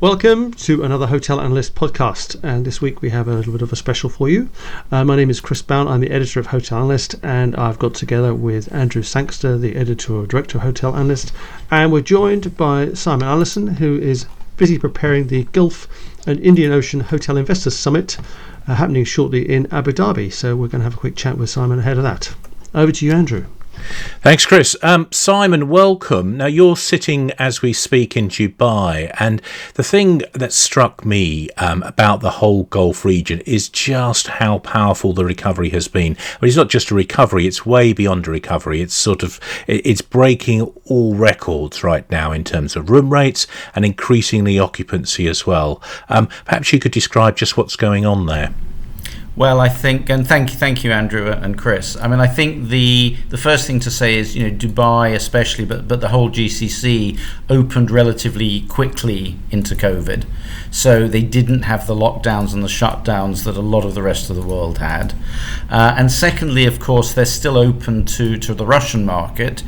Welcome to another Hotel Analyst podcast. And this week we have a little bit of a special for you. Uh, my name is Chris Bown. I'm the editor of Hotel Analyst, and I've got together with Andrew Sangster, the editor director of Hotel Analyst. And we're joined by Simon Allison, who is busy preparing the Gulf and Indian Ocean Hotel Investors Summit uh, happening shortly in Abu Dhabi. So we're going to have a quick chat with Simon ahead of that. Over to you, Andrew. Thanks, Chris. Um, Simon, welcome. Now, you're sitting as we speak in Dubai, and the thing that struck me um, about the whole Gulf region is just how powerful the recovery has been. But it's not just a recovery; it's way beyond a recovery. It's sort of it's breaking all records right now in terms of room rates and increasingly occupancy as well. Um, perhaps you could describe just what's going on there. Well, I think, and thank you, thank you, Andrew and Chris. I mean, I think the the first thing to say is, you know, Dubai especially, but but the whole GCC opened relatively quickly into COVID, so they didn't have the lockdowns and the shutdowns that a lot of the rest of the world had. Uh, and secondly, of course, they're still open to to the Russian market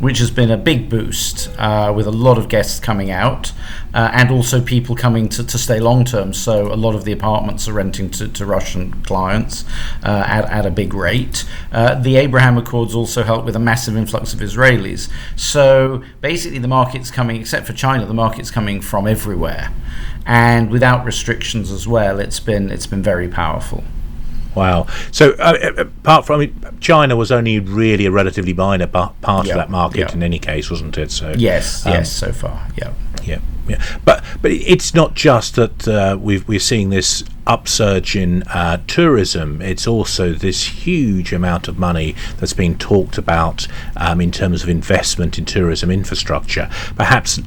which has been a big boost uh, with a lot of guests coming out uh, and also people coming to, to stay long term. So a lot of the apartments are renting to, to Russian clients uh, at, at a big rate. Uh, the Abraham Accords also helped with a massive influx of Israelis. So basically, the market's coming, except for China, the market's coming from everywhere. And without restrictions as well, it's been it's been very powerful. Wow. So, uh, uh, apart from I mean, China, was only really a relatively minor part yep. of that market yep. in any case, wasn't it? So yes, um, yes, so far, yeah, yeah, yeah. But but it's not just that uh, we we're seeing this upsurge in uh, tourism. It's also this huge amount of money that's being talked about um, in terms of investment in tourism infrastructure. Perhaps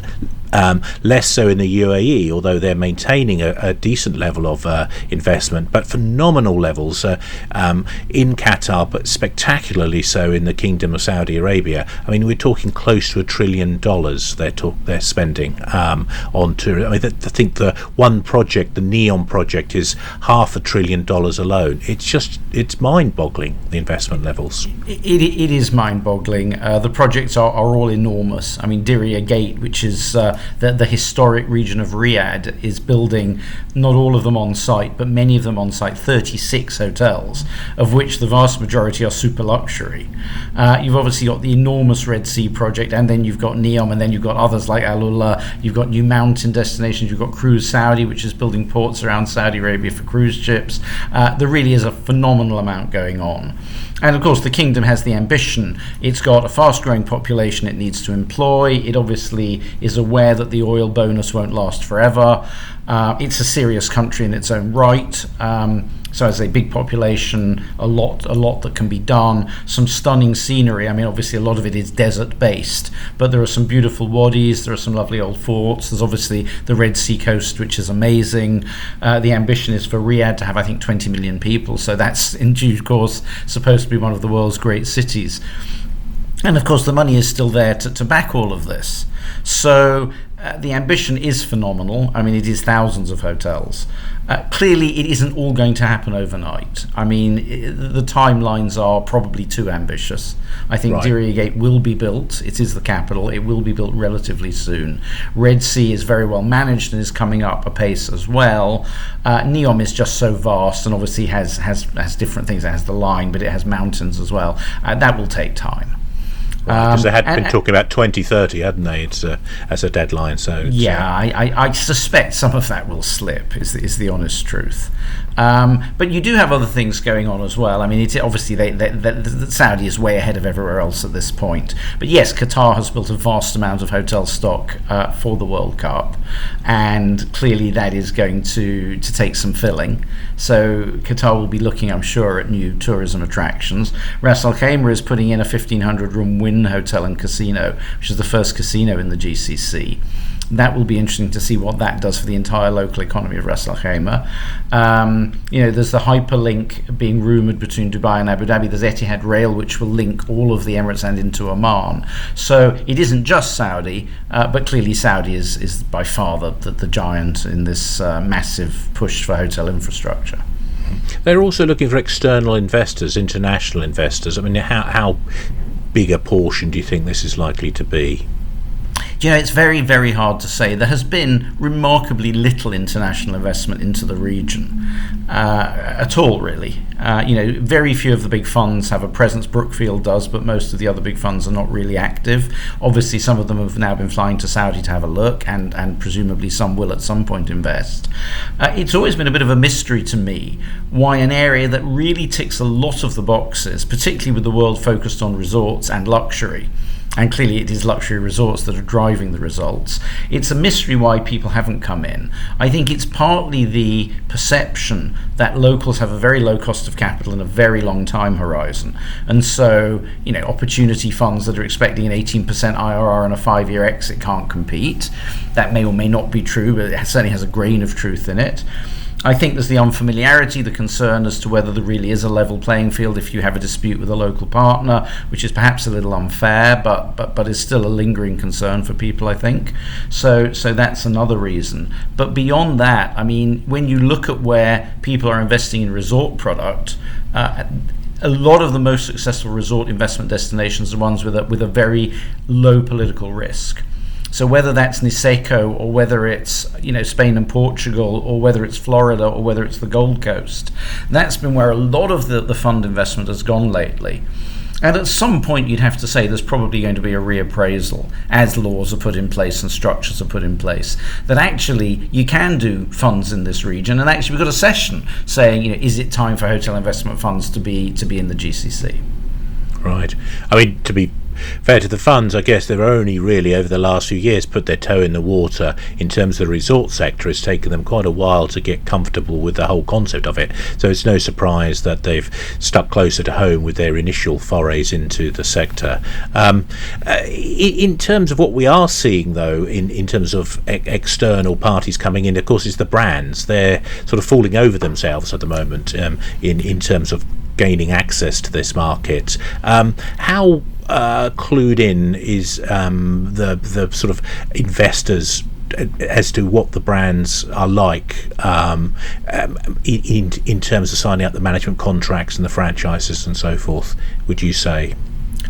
um, less so in the UAE, although they're maintaining a, a decent level of uh, investment, but phenomenal levels uh, um, in Qatar, but spectacularly so in the Kingdom of Saudi Arabia. I mean, we're talking close to a trillion dollars they're talk- they're spending um, on tourism. I, mean, I think the one project, the Neom project, is half a trillion dollars alone. It's just it's mind-boggling the investment levels. It, it, it is mind-boggling. Uh, the projects are, are all enormous. I mean, Diriyah Gate, which is uh, the, the historic region of Riyadh is building not all of them on site, but many of them on site, 36 hotels, of which the vast majority are super luxury. Uh, you've obviously got the enormous Red Sea project, and then you've got Neom, and then you've got others like Alula. You've got new mountain destinations. You've got Cruise Saudi, which is building ports around Saudi Arabia for cruise ships. Uh, there really is a phenomenal amount going on. And of course, the kingdom has the ambition. It's got a fast growing population it needs to employ. It obviously is aware that the oil bonus won't last forever. Uh, it's a serious country in its own right. Um, so as a big population, a lot, a lot that can be done. Some stunning scenery. I mean, obviously a lot of it is desert based, but there are some beautiful wadis. There are some lovely old forts. There's obviously the Red Sea coast, which is amazing. Uh, the ambition is for Riyadh to have, I think, 20 million people. So that's in due course supposed to be one of the world's great cities. And of course, the money is still there to, to back all of this. So uh, the ambition is phenomenal. I mean, it is thousands of hotels. Uh, clearly, it isn't all going to happen overnight. I mean, it, the timelines are probably too ambitious. I think right. Diriyah Gate will be built. It is the capital. It will be built relatively soon. Red Sea is very well managed and is coming up a pace as well. Uh, Neom is just so vast and obviously has has has different things. It has the line, but it has mountains as well. Uh, that will take time. Because um, they had and, been talking about 2030, hadn't they? It's uh, as a deadline. So yeah, uh, I, I, I, suspect some of that will slip. Is the, is the honest truth. Um, but you do have other things going on as well. I mean, it's obviously they, they, they, the Saudi is way ahead of everywhere else at this point. But yes, Qatar has built a vast amount of hotel stock uh, for the World Cup, and clearly that is going to to take some filling. So Qatar will be looking, I'm sure, at new tourism attractions. Ras Al Khaimah is putting in a 1,500 room Wynn Hotel and Casino, which is the first casino in the GCC that will be interesting to see what that does for the entire local economy of Ras Al Khaimah. Um, you know, there's the hyperlink being rumoured between Dubai and Abu Dhabi. There's Etihad Rail, which will link all of the Emirates and into Oman. So it isn't just Saudi, uh, but clearly Saudi is, is by far the, the, the giant in this uh, massive push for hotel infrastructure. They're also looking for external investors, international investors. I mean, how, how big a portion do you think this is likely to be? You know, it's very, very hard to say. There has been remarkably little international investment into the region uh, at all, really. Uh, you know, very few of the big funds have a presence. Brookfield does, but most of the other big funds are not really active. Obviously, some of them have now been flying to Saudi to have a look, and, and presumably some will at some point invest. Uh, it's always been a bit of a mystery to me why an area that really ticks a lot of the boxes, particularly with the world focused on resorts and luxury, and clearly it is luxury resorts that are driving the results. It's a mystery why people haven't come in. I think it's partly the perception that locals have a very low cost of capital and a very long time horizon. And so, you know, opportunity funds that are expecting an 18% IRR and a five year exit can't compete. That may or may not be true, but it certainly has a grain of truth in it. I think there's the unfamiliarity, the concern as to whether there really is a level playing field if you have a dispute with a local partner, which is perhaps a little unfair, but but, but is still a lingering concern for people, I think. So so that's another reason. But beyond that, I mean, when you look at where people are investing in resort product. Uh, a lot of the most successful resort investment destinations are ones with a, with a very low political risk. So whether that's Niseko or whether it's you know Spain and Portugal or whether it's Florida or whether it's the Gold Coast, that's been where a lot of the, the fund investment has gone lately. And at some point, you'd have to say there's probably going to be a reappraisal as laws are put in place and structures are put in place. That actually you can do funds in this region, and actually we've got a session saying, you know, is it time for hotel investment funds to be to be in the GCC? Right. I mean, to be fair to the funds, I guess they've only really over the last few years put their toe in the water in terms of the resort sector. It's taken them quite a while to get comfortable with the whole concept of it. So it's no surprise that they've stuck closer to home with their initial forays into the sector. Um, uh, in, terms of what we are seeing, though, in, in terms of e- external parties coming in, of course, is the brands. They're sort of falling over themselves at the moment um, in, in terms of gaining access to this market. Um, how uh, clued in is um, the the sort of investors as to what the brands are like um, um, in in terms of signing up the management contracts and the franchises and so forth. Would you say?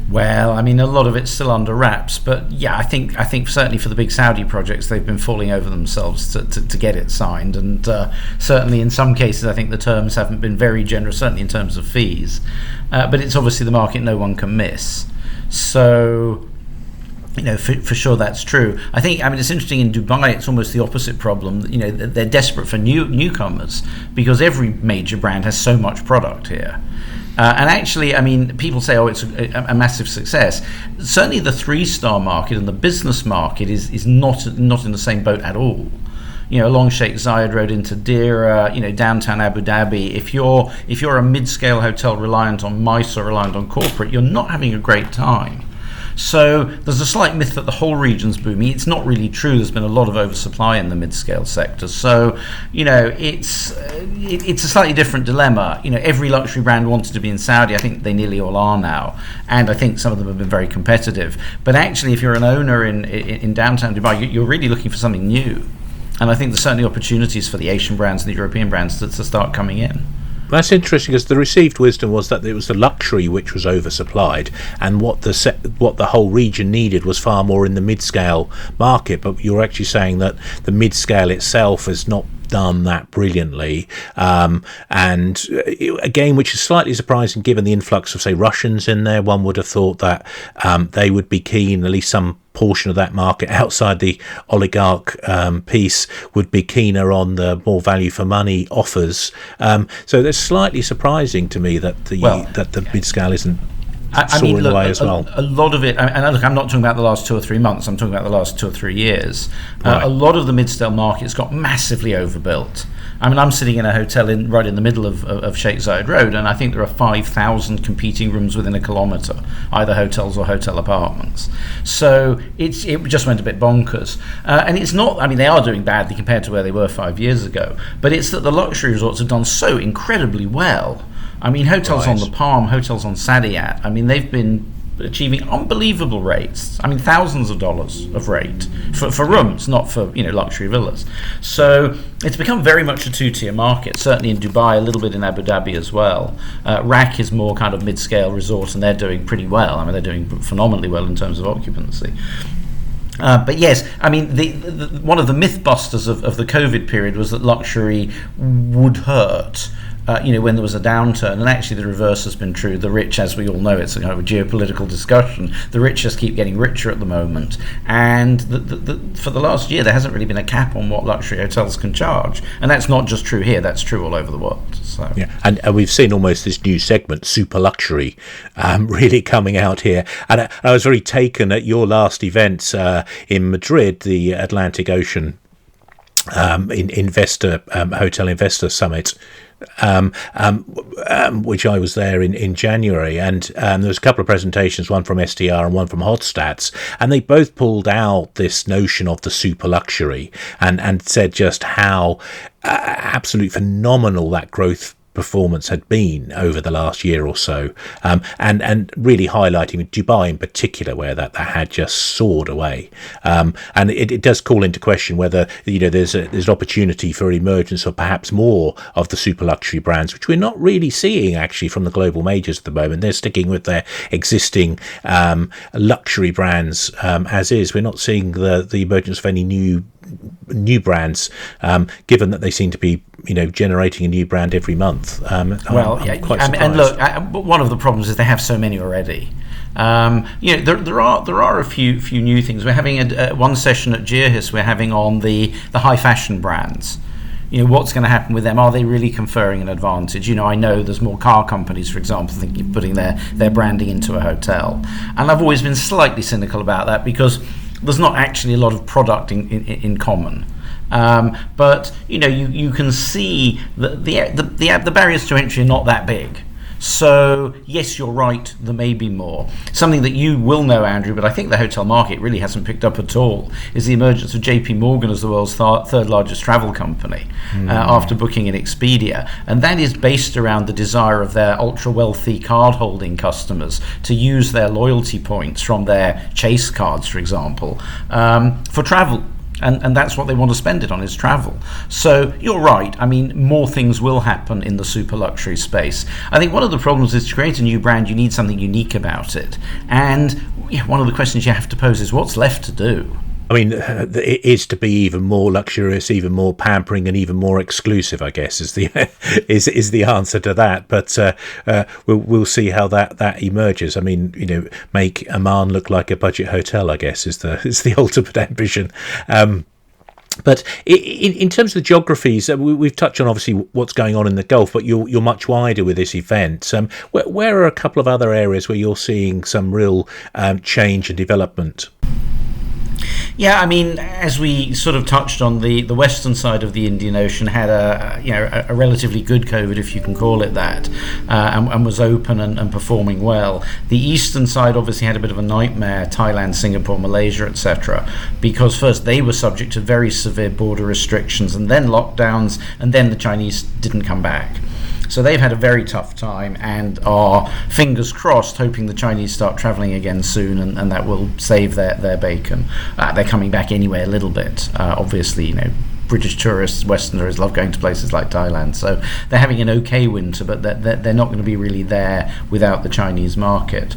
Well, I mean, a lot of it's still under wraps, but yeah, I think I think certainly for the big Saudi projects, they've been falling over themselves to, to, to get it signed, and uh, certainly in some cases, I think the terms haven't been very generous, certainly in terms of fees. Uh, but it's obviously the market no one can miss. So you know, for, for sure that's true. I think, I mean, it's interesting in Dubai, it's almost the opposite problem. You know, they're desperate for new newcomers because every major brand has so much product here. Uh, and actually, I mean, people say, oh, it's a, a, massive success. Certainly, the three star market and the business market is, is not, not in the same boat at all you know, along Sheikh Zayed Road into Deira, you know, downtown Abu Dhabi. If you're if you're a mid-scale hotel reliant on MICE or reliant on corporate, you're not having a great time. So there's a slight myth that the whole region's booming. It's not really true. There's been a lot of oversupply in the mid-scale sector. So you know, it's uh, it, it's a slightly different dilemma. You know, every luxury brand wanted to be in Saudi. I think they nearly all are now, and I think some of them have been very competitive. But actually, if you're an owner in in, in downtown Dubai, you're really looking for something new. And I think there's certainly opportunities for the Asian brands and the European brands to, to start coming in. That's interesting because the received wisdom was that it was the luxury which was oversupplied, and what the se- what the whole region needed was far more in the mid-scale market. But you're actually saying that the mid-scale itself has not done that brilliantly. Um, and uh, again, which is slightly surprising given the influx of, say, Russians in there. One would have thought that um, they would be keen, at least some portion of that market outside the oligarch um, piece would be keener on the more value for money offers. Um, so it's slightly surprising to me that the well, that the mid scale isn't I, I mean, look, a, well. a, lot of it, and look, I'm not talking about the last two or three months. I'm talking about the last two or three years. Uh, right. Uh, a lot of the mid-scale markets got massively overbuilt. I mean, I'm sitting in a hotel in right in the middle of, of, of Sheikh Zayed Road, and I think there are 5,000 competing rooms within a kilometre, either hotels or hotel apartments. So it's it just went a bit bonkers. Uh, and it's not, I mean, they are doing badly compared to where they were five years ago, but it's that the luxury resorts have done so incredibly well I mean, hotels right. on the Palm, hotels on Saadiyat, I mean, they've been achieving unbelievable rates. I mean, thousands of dollars of rate for, for rooms, not for you know luxury villas. So it's become very much a two-tier market. Certainly in Dubai, a little bit in Abu Dhabi as well. Uh, RAK is more kind of mid-scale resort, and they're doing pretty well. I mean, they're doing phenomenally well in terms of occupancy. Uh, but yes, I mean, the, the, one of the mythbusters of, of the COVID period was that luxury would hurt uh, you know, when there was a downturn, and actually the reverse has been true. The rich, as we all know, it's a kind of a geopolitical discussion. The rich just keep getting richer at the moment, and the, the, the, for the last year, there hasn't really been a cap on what luxury hotels can charge, and that's not just true here. That's true all over the world. So yeah, and, and we've seen almost this new segment, super luxury, um, really coming out here. And I, I, was very taken at your last event uh, in Madrid, the Atlantic Ocean um, in investor um, hotel investor summit um, um, um, which I was there in, in January, and um, there was a couple of presentations, one from STR and one from Hotstats, and they both pulled out this notion of the super luxury and and said just how uh, absolutely phenomenal that growth performance had been over the last year or so, um, and and really highlighting Dubai in particular, where that, that had just soared away, um, and it, it, does call into question whether you know there's a, there's an opportunity for emergence or perhaps more of the super luxury brands, which we're not really seeing actually from the global majors at the moment. They're sticking with their existing um, luxury brands um, as is. We're not seeing the the emergence of any new new brands, um, given that they seem to be, you know, generating a new brand every month. Um, well, I'm, I'm yeah, and look, I, one of the problems is they have so many already. Um, you know, there, there are there are a few few new things. We're having a, one session at GIOHIS. We're having on the the high fashion brands. You know, what's going to happen with them? Are they really conferring an advantage? You know, I know there's more car companies, for example, thinking of putting their their branding into a hotel, and I've always been slightly cynical about that because there's not actually a lot of product in, in, in common. Um, but you know, you, you can see that the, the, the, the barriers to entry are not that big. So, yes, you're right, there may be more. Something that you will know, Andrew, but I think the hotel market really hasn't picked up at all, is the emergence of JP Morgan as the world's th- third largest travel company mm. uh, after booking in Expedia. And that is based around the desire of their ultra wealthy card holding customers to use their loyalty points from their Chase cards, for example, um, for travel and, and that's what they want to spend it on is travel. So you're right. I mean, more things will happen in the super luxury space. I think one of the problems is to create a new brand, you need something unique about it. And one of the questions you have to pose is what's left to do? I mean, it is to be even more luxurious, even more pampering, and even more exclusive. I guess is the is is the answer to that. But uh, uh, we'll we'll see how that that emerges. I mean, you know, make Aman look like a budget hotel. I guess is the is the ultimate ambition. Um, but in, in, terms of the geographies, uh, we, have touched on obviously what's going on in the Gulf, but you're, you're much wider with this event. Um, where, where, are a couple of other areas where you're seeing some real um, change and development? Yeah, I mean, as we sort of touched on, the, the western side of the Indian Ocean had a you know a, relatively good COVID, if you can call it that, uh, and, and, was open and, and, performing well. The eastern side obviously had a bit of a nightmare: Thailand, Singapore, Malaysia, etc. Because first they were subject to very severe border restrictions, and then lockdowns, and then the Chinese didn't come back. So they've had a very tough time and are fingers crossed hoping the Chinese start traveling again soon and, and that will save their, their bacon. Uh, they're coming back anyway a little bit. Uh, obviously, you know, British tourists, Westerners love going to places like Thailand. So they're having an okay winter, but they're, they're not going to be really there without the Chinese market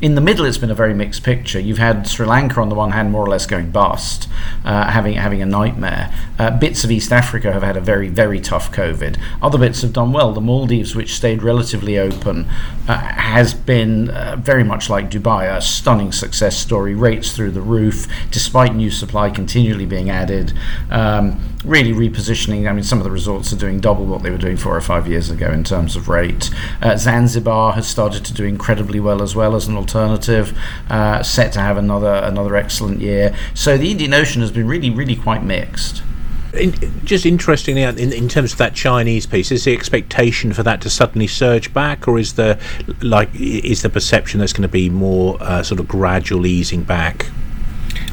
in the middle, it's been a very mixed picture. You've had Sri Lanka on the one hand, more or less going bust, uh, having having a nightmare. Uh, bits of East Africa have had a very very tough COVID. Other bits have done well. The Maldives, which stayed relatively open, uh, has been uh, very much like Dubai, a stunning success story. Rates through the roof, despite new supply continually being added. Um, really repositioning. I mean, some of the resorts are doing double what they were doing four or five years ago in terms of rate. Uh, Zanzibar has started to do incredibly well as well as an alternative, uh, set to have another another excellent year. So the Indian Ocean has been really, really quite mixed. In, just interestingly, in, in terms of that Chinese piece, is the expectation for that to suddenly surge back, or is the like is the perception that's going to be more uh, sort of gradual easing back?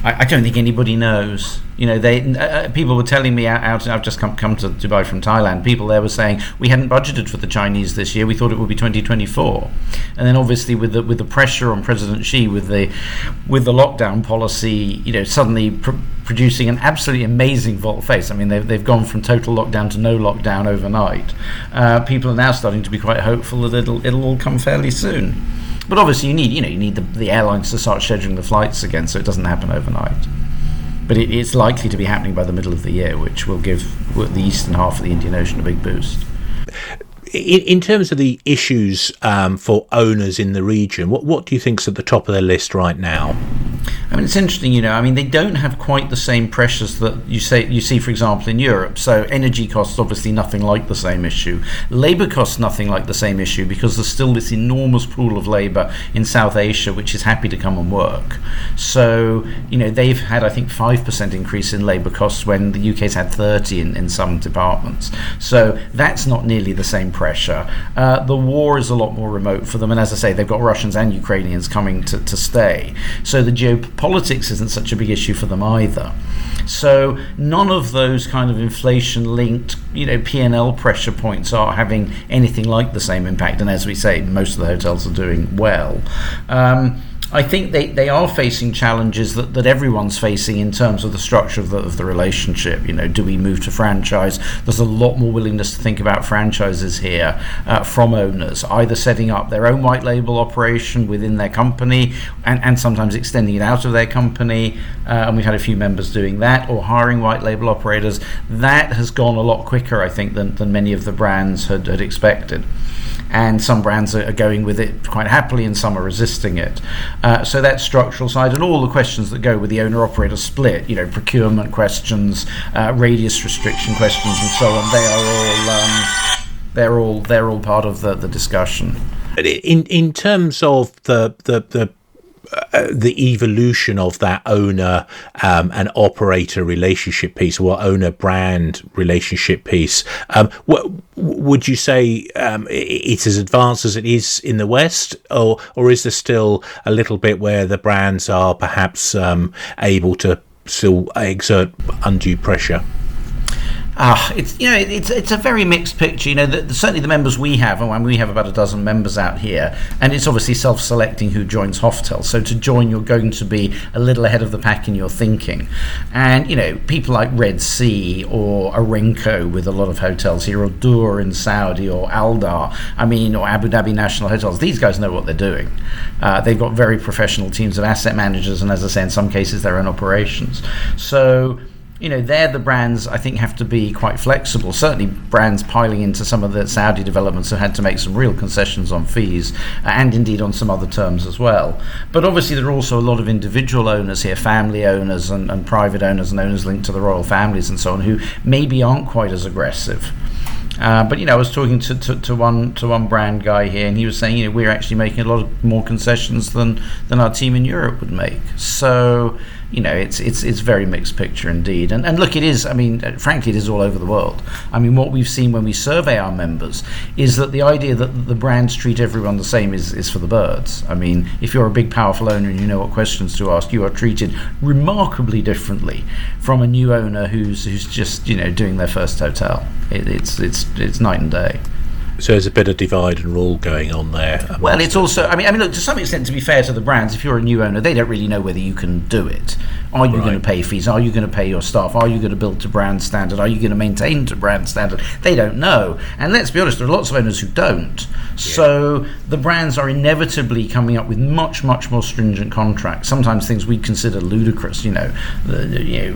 I, I don't think anybody knows. You know, they uh, uh, people were telling me out, out. I've just come come to Dubai from Thailand. People there were saying we hadn't budgeted for the Chinese this year. We thought it would be 2024, and then obviously with the with the pressure on President Xi with the with the lockdown policy, you know, suddenly pr- producing an absolutely amazing volte face. I mean, they've they've gone from total lockdown to no lockdown overnight. Uh, people are now starting to be quite hopeful that it'll it'll all come fairly soon. But obviously, you need you know you need the, the airlines to start scheduling the flights again, so it doesn't happen overnight. But it, it's likely to be happening by the middle of the year, which will give the eastern half of the Indian Ocean a big boost. In, in terms of the issues um, for owners in the region, what what do you think's at the top of their list right now? I mean, it's interesting, you know. I mean, they don't have quite the same pressures that you say you see, for example, in Europe. So, energy costs obviously nothing like the same issue. Labor costs nothing like the same issue because there's still this enormous pool of labor in South Asia which is happy to come and work. So, you know, they've had I think five percent increase in labor costs when the UK's had thirty in, in some departments. So that's not nearly the same pressure. Uh, the war is a lot more remote for them, and as I say, they've got Russians and Ukrainians coming to, to stay. So the geopolitics isn't such a big issue for them either. So none of those kind of inflation-linked, you know, P&L pressure points are having anything like the same impact. And as we say, most of the hotels are doing well. Um, I think they, they are facing challenges that, that everyone's facing in terms of the structure of the, of the relationship. You know, do we move to franchise? There's a lot more willingness to think about franchises here uh, from owners, either setting up their own white label operation within their company and, and sometimes extending it out of their company. Uh, and we've had a few members doing that, or hiring white label operators. That has gone a lot quicker, I think, than, than many of the brands had, had expected and some brands are going with it quite happily and some are resisting it. Uh, so that structural side and all the questions that go with the owner operator split, you know, procurement questions, uh, radius restriction questions, and so on, they are all. Um, they're all they're all part of the, the discussion. In in terms of the the, the uh, the evolution of that owner um, and operator relationship piece or owner brand relationship piece. Um, what would you say um, it's as advanced as it is in the West, or or is there still a little bit where the brands are perhaps um, able to still exert undue pressure? Ah, it's you know it's it's a very mixed picture. You know, the, the, certainly the members we have, and we have about a dozen members out here, and it's obviously self-selecting who joins Hoftel. So to join, you're going to be a little ahead of the pack in your thinking, and you know people like Red Sea or Aramco with a lot of hotels here, or Dur in Saudi, or Aldar, I mean, or Abu Dhabi National Hotels. These guys know what they're doing. Uh, they've got very professional teams of asset managers, and as I say, in some cases, their own operations. So you know, they're the brands I think have to be quite flexible. Certainly, brands piling into some of the Saudi developments have had to make some real concessions on fees uh, and indeed on some other terms as well. But obviously, there are also a lot of individual owners here, family owners and, and private owners and owners linked to the royal families and so on, who maybe aren't quite as aggressive. Uh, but you know, I was talking to, to, to, one to one brand guy here, and he was saying, you know, we're actually making a lot of more concessions than than our team in Europe would make. So you know, it's it's it's very mixed picture indeed. And and look, it is. I mean, uh, frankly, it is all over the world. I mean, what we've seen when we survey our members is that the idea that the brands treat everyone the same is is for the birds. I mean, if you're a big, powerful owner and you know what questions to ask, you are treated remarkably differently from a new owner who's who's just you know doing their first hotel. It, it's it's it's night and day. So there's a bit of divide and rule going on there. Well, it's also. I mean, I mean, look. To some extent, to be fair to the brands, if you're a new owner, they don't really know whether you can do it. Are you right. going to pay fees? Are you going to pay your staff? Are you going to build to brand standard? Are you going to maintain to brand standard? They don't know. And let's be honest, there are lots of owners who don't. Yeah. So the brands are inevitably coming up with much, much more stringent contracts. Sometimes things we consider ludicrous. You know, the, you know,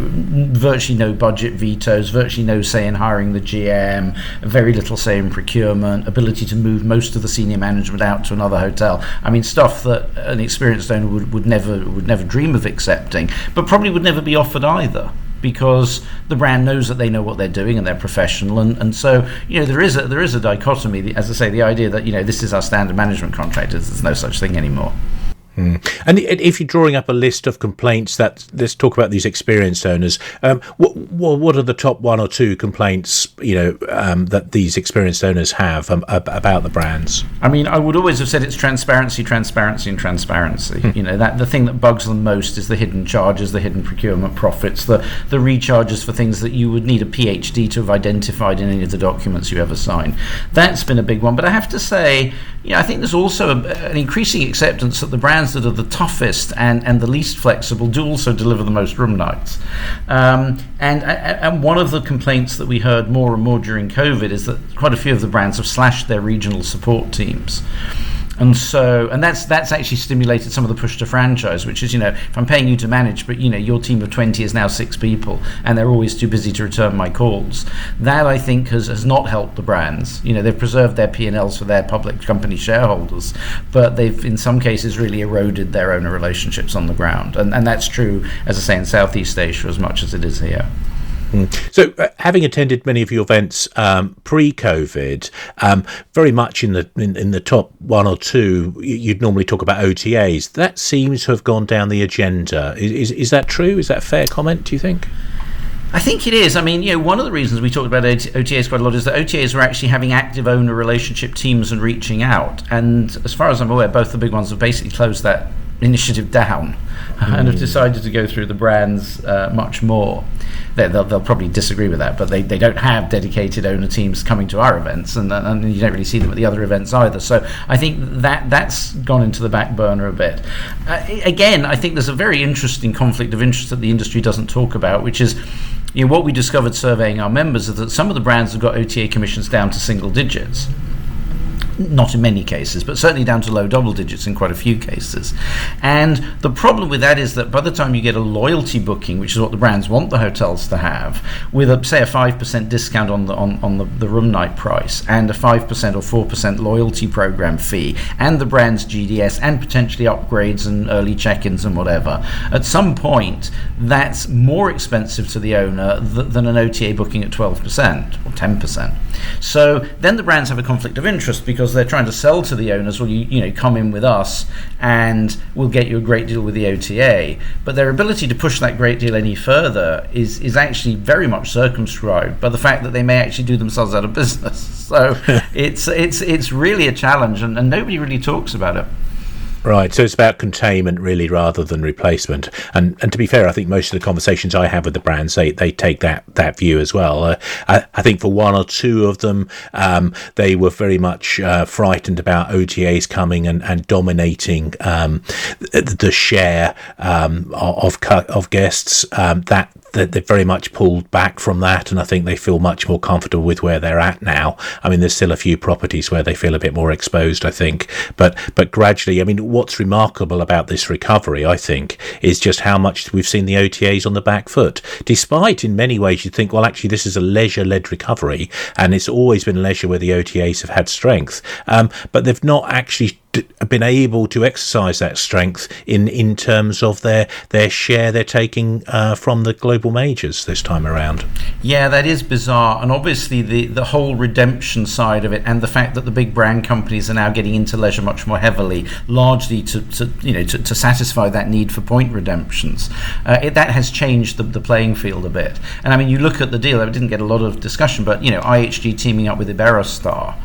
virtually no budget vetoes, virtually no say in hiring the GM, very little say in procurement, ability to move most of the senior management out to another hotel. I mean, stuff that an experienced owner would, would never would never dream of accepting. But probably would never be offered either because the brand knows that they know what they're doing and they're professional. And, and so you know there is a there is a dichotomy. As I say the idea that you know this is our standard management contract there's no such thing anymore Mm. And if you're drawing up a list of complaints, that let's talk about these experienced owners. Um, what, what are the top one or two complaints you know um, that these experienced owners have um, about the brands? I mean, I would always have said it's transparency, transparency, and transparency. Hmm. You know that the thing that bugs them most is the hidden charges, the hidden procurement profits, the the recharges for things that you would need a PhD to have identified in any of the documents you ever sign. That's been a big one. But I have to say, you know, I think there's also a, an increasing acceptance that the brands brands that are the toughest and, and the least flexible do also deliver the most room nights. Um, and, and one of the complaints that we heard more and more during COVID is that quite a few of the brands have slashed their regional support teams. And so and that's that's actually stimulated some of the push to franchise which is you know if i'm paying you to manage but you know your team of 20 is now six people and they're always too busy to return my calls that i think has, has not helped the brands. You know they've preserved their p&l's for their public company shareholders but they've in some cases really eroded their owner relationships on the ground. And, and that's true as i say in southeast asia as much as it is here Mm. So, uh, having attended many of your events um, pre-COVID, um, very much in the in, in, the top one or two, you'd normally talk about OTAs. That seems to have gone down the agenda. Is, is, is that true? Is that a fair comment? Do you think? I think it is. I mean, you know, one of the reasons we talked about OTAs quite a lot is that OTAs were actually having active owner relationship teams and reaching out. And as far as I'm aware, both the big ones have basically closed that initiative down and have hmm. decided to go through the brands uh, much more. They'll, they'll, probably disagree with that, but they, they don't have dedicated owner teams coming to our events, and, and you don't really see them at the other events either. So I think that that's gone into the back burner a bit. Uh, again, I think there's a very interesting conflict of interest that the industry doesn't talk about, which is you know, what we discovered surveying our members is that some of the brands have got OTA commissions down to single digits not in many cases, but certainly down to low double digits in quite a few cases. And the problem with that is that by the time you get a loyalty booking, which is what the brands want the hotels to have, with a, say a five percent discount on the on, on the, the room night price and a five percent or four percent loyalty program fee, and the brand's GDS and potentially upgrades and early check-ins and whatever, at some point that's more expensive to the owner th- than an OTA booking at twelve percent or ten percent. So then the brands have a conflict of interest because they're trying to sell to the owners, well, you, you know, come in with us and we'll get you a great deal with the OTA. But their ability to push that great deal any further is, is actually very much circumscribed by the fact that they may actually do themselves out of business. So it's, it's, it's really a challenge, and, and nobody really talks about it. Right, so it's about containment really rather than replacement. And and to be fair, I think most of the conversations I have with the brands they, they take that that view as well. Uh, I, I think for one or two of them, um, they were very much uh, frightened about OTAs coming and and dominating um, the, the share um, of of guests. Um, that that they've very much pulled back from that, and I think they feel much more comfortable with where they're at now. I mean, there's still a few properties where they feel a bit more exposed, I think, but but gradually, I mean, what's remarkable about this recovery, I think, is just how much we've seen the OTAs on the back foot. Despite, in many ways, you think, well, actually, this is a leisure-led recovery, and it's always been leisure where the OTAs have had strength, um, but they've not actually been able to exercise that strength in in terms of their their share they're taking uh, from the global majors this time around. Yeah, that is bizarre, and obviously the the whole redemption side of it, and the fact that the big brand companies are now getting into leisure much more heavily, largely to, to you know to, to satisfy that need for point redemptions. Uh, it, that has changed the, the playing field a bit. And I mean, you look at the deal; it didn't get a lot of discussion, but you know, IHG teaming up with Iberostar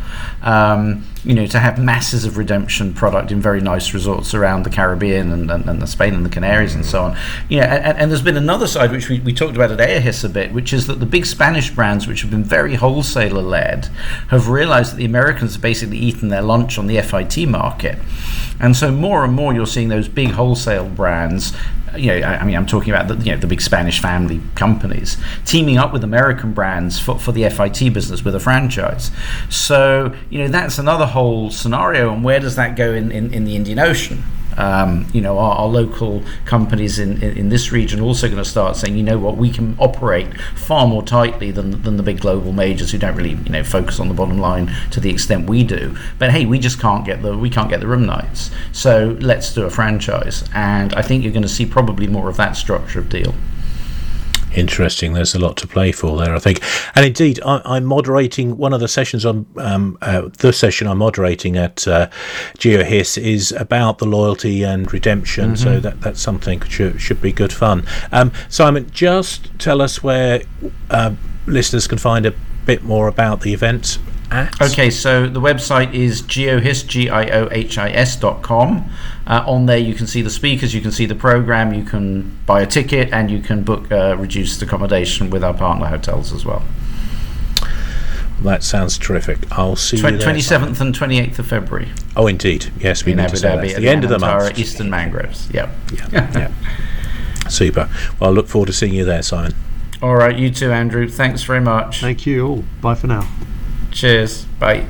um, you know, to have masses of redemption product in very nice resorts around the Caribbean and, and, and the Spain and the Canaries and so on. You know, and, and, there's been another side which we, we talked about at AIHIS a bit, which is that the big Spanish brands, which have been very wholesaler led, have realized that the Americans have basically eaten their lunch on the FIT market. And so more and more you're seeing those big wholesale brands you know, I, mean, I'm talking about the, you know, the big Spanish family companies teaming up with American brands for, for the FIT business with a franchise. So, you know, that's another whole scenario. And where does that go in, in, in the Indian Ocean? Um, you know, our, our local companies in, in, in, this region are also going to start saying, you know what, we can operate far more tightly than, than the big global majors who don't really, you know, focus on the bottom line to the extent we do. But hey, we just can't get the we can't get the room nights. So let's do a franchise. And I think you're going to see probably more of that structure of deal interesting. There's a lot to play for there, I think. And indeed, I, am moderating one of the sessions. On um, uh, the session I'm moderating at uh, GIOHIS is about the loyalty and redemption. Mm-hmm. So that that's something should should be good fun. Um, Simon, just tell us where uh, listeners can find a bit more about the event. At. Okay, so the website is giohis, G-I-O-H-I-S dot com. Uh, on there, you can see the speakers, you can see the program, you can buy a ticket, and you can book uh, reduced accommodation with our partner hotels as well. That sounds terrific. I'll see Tw- you there. 27th and 28th of February. Oh, indeed. Yes, we In need Abu to say Dhabi that. the, the end of the month. Eastern Mangroves. Yep. Yeah. yeah. Super. Well, I look forward to seeing you there, Simon. All right. You too, Andrew. Thanks very much. Thank you all. Bye for now. Cheers. Bye.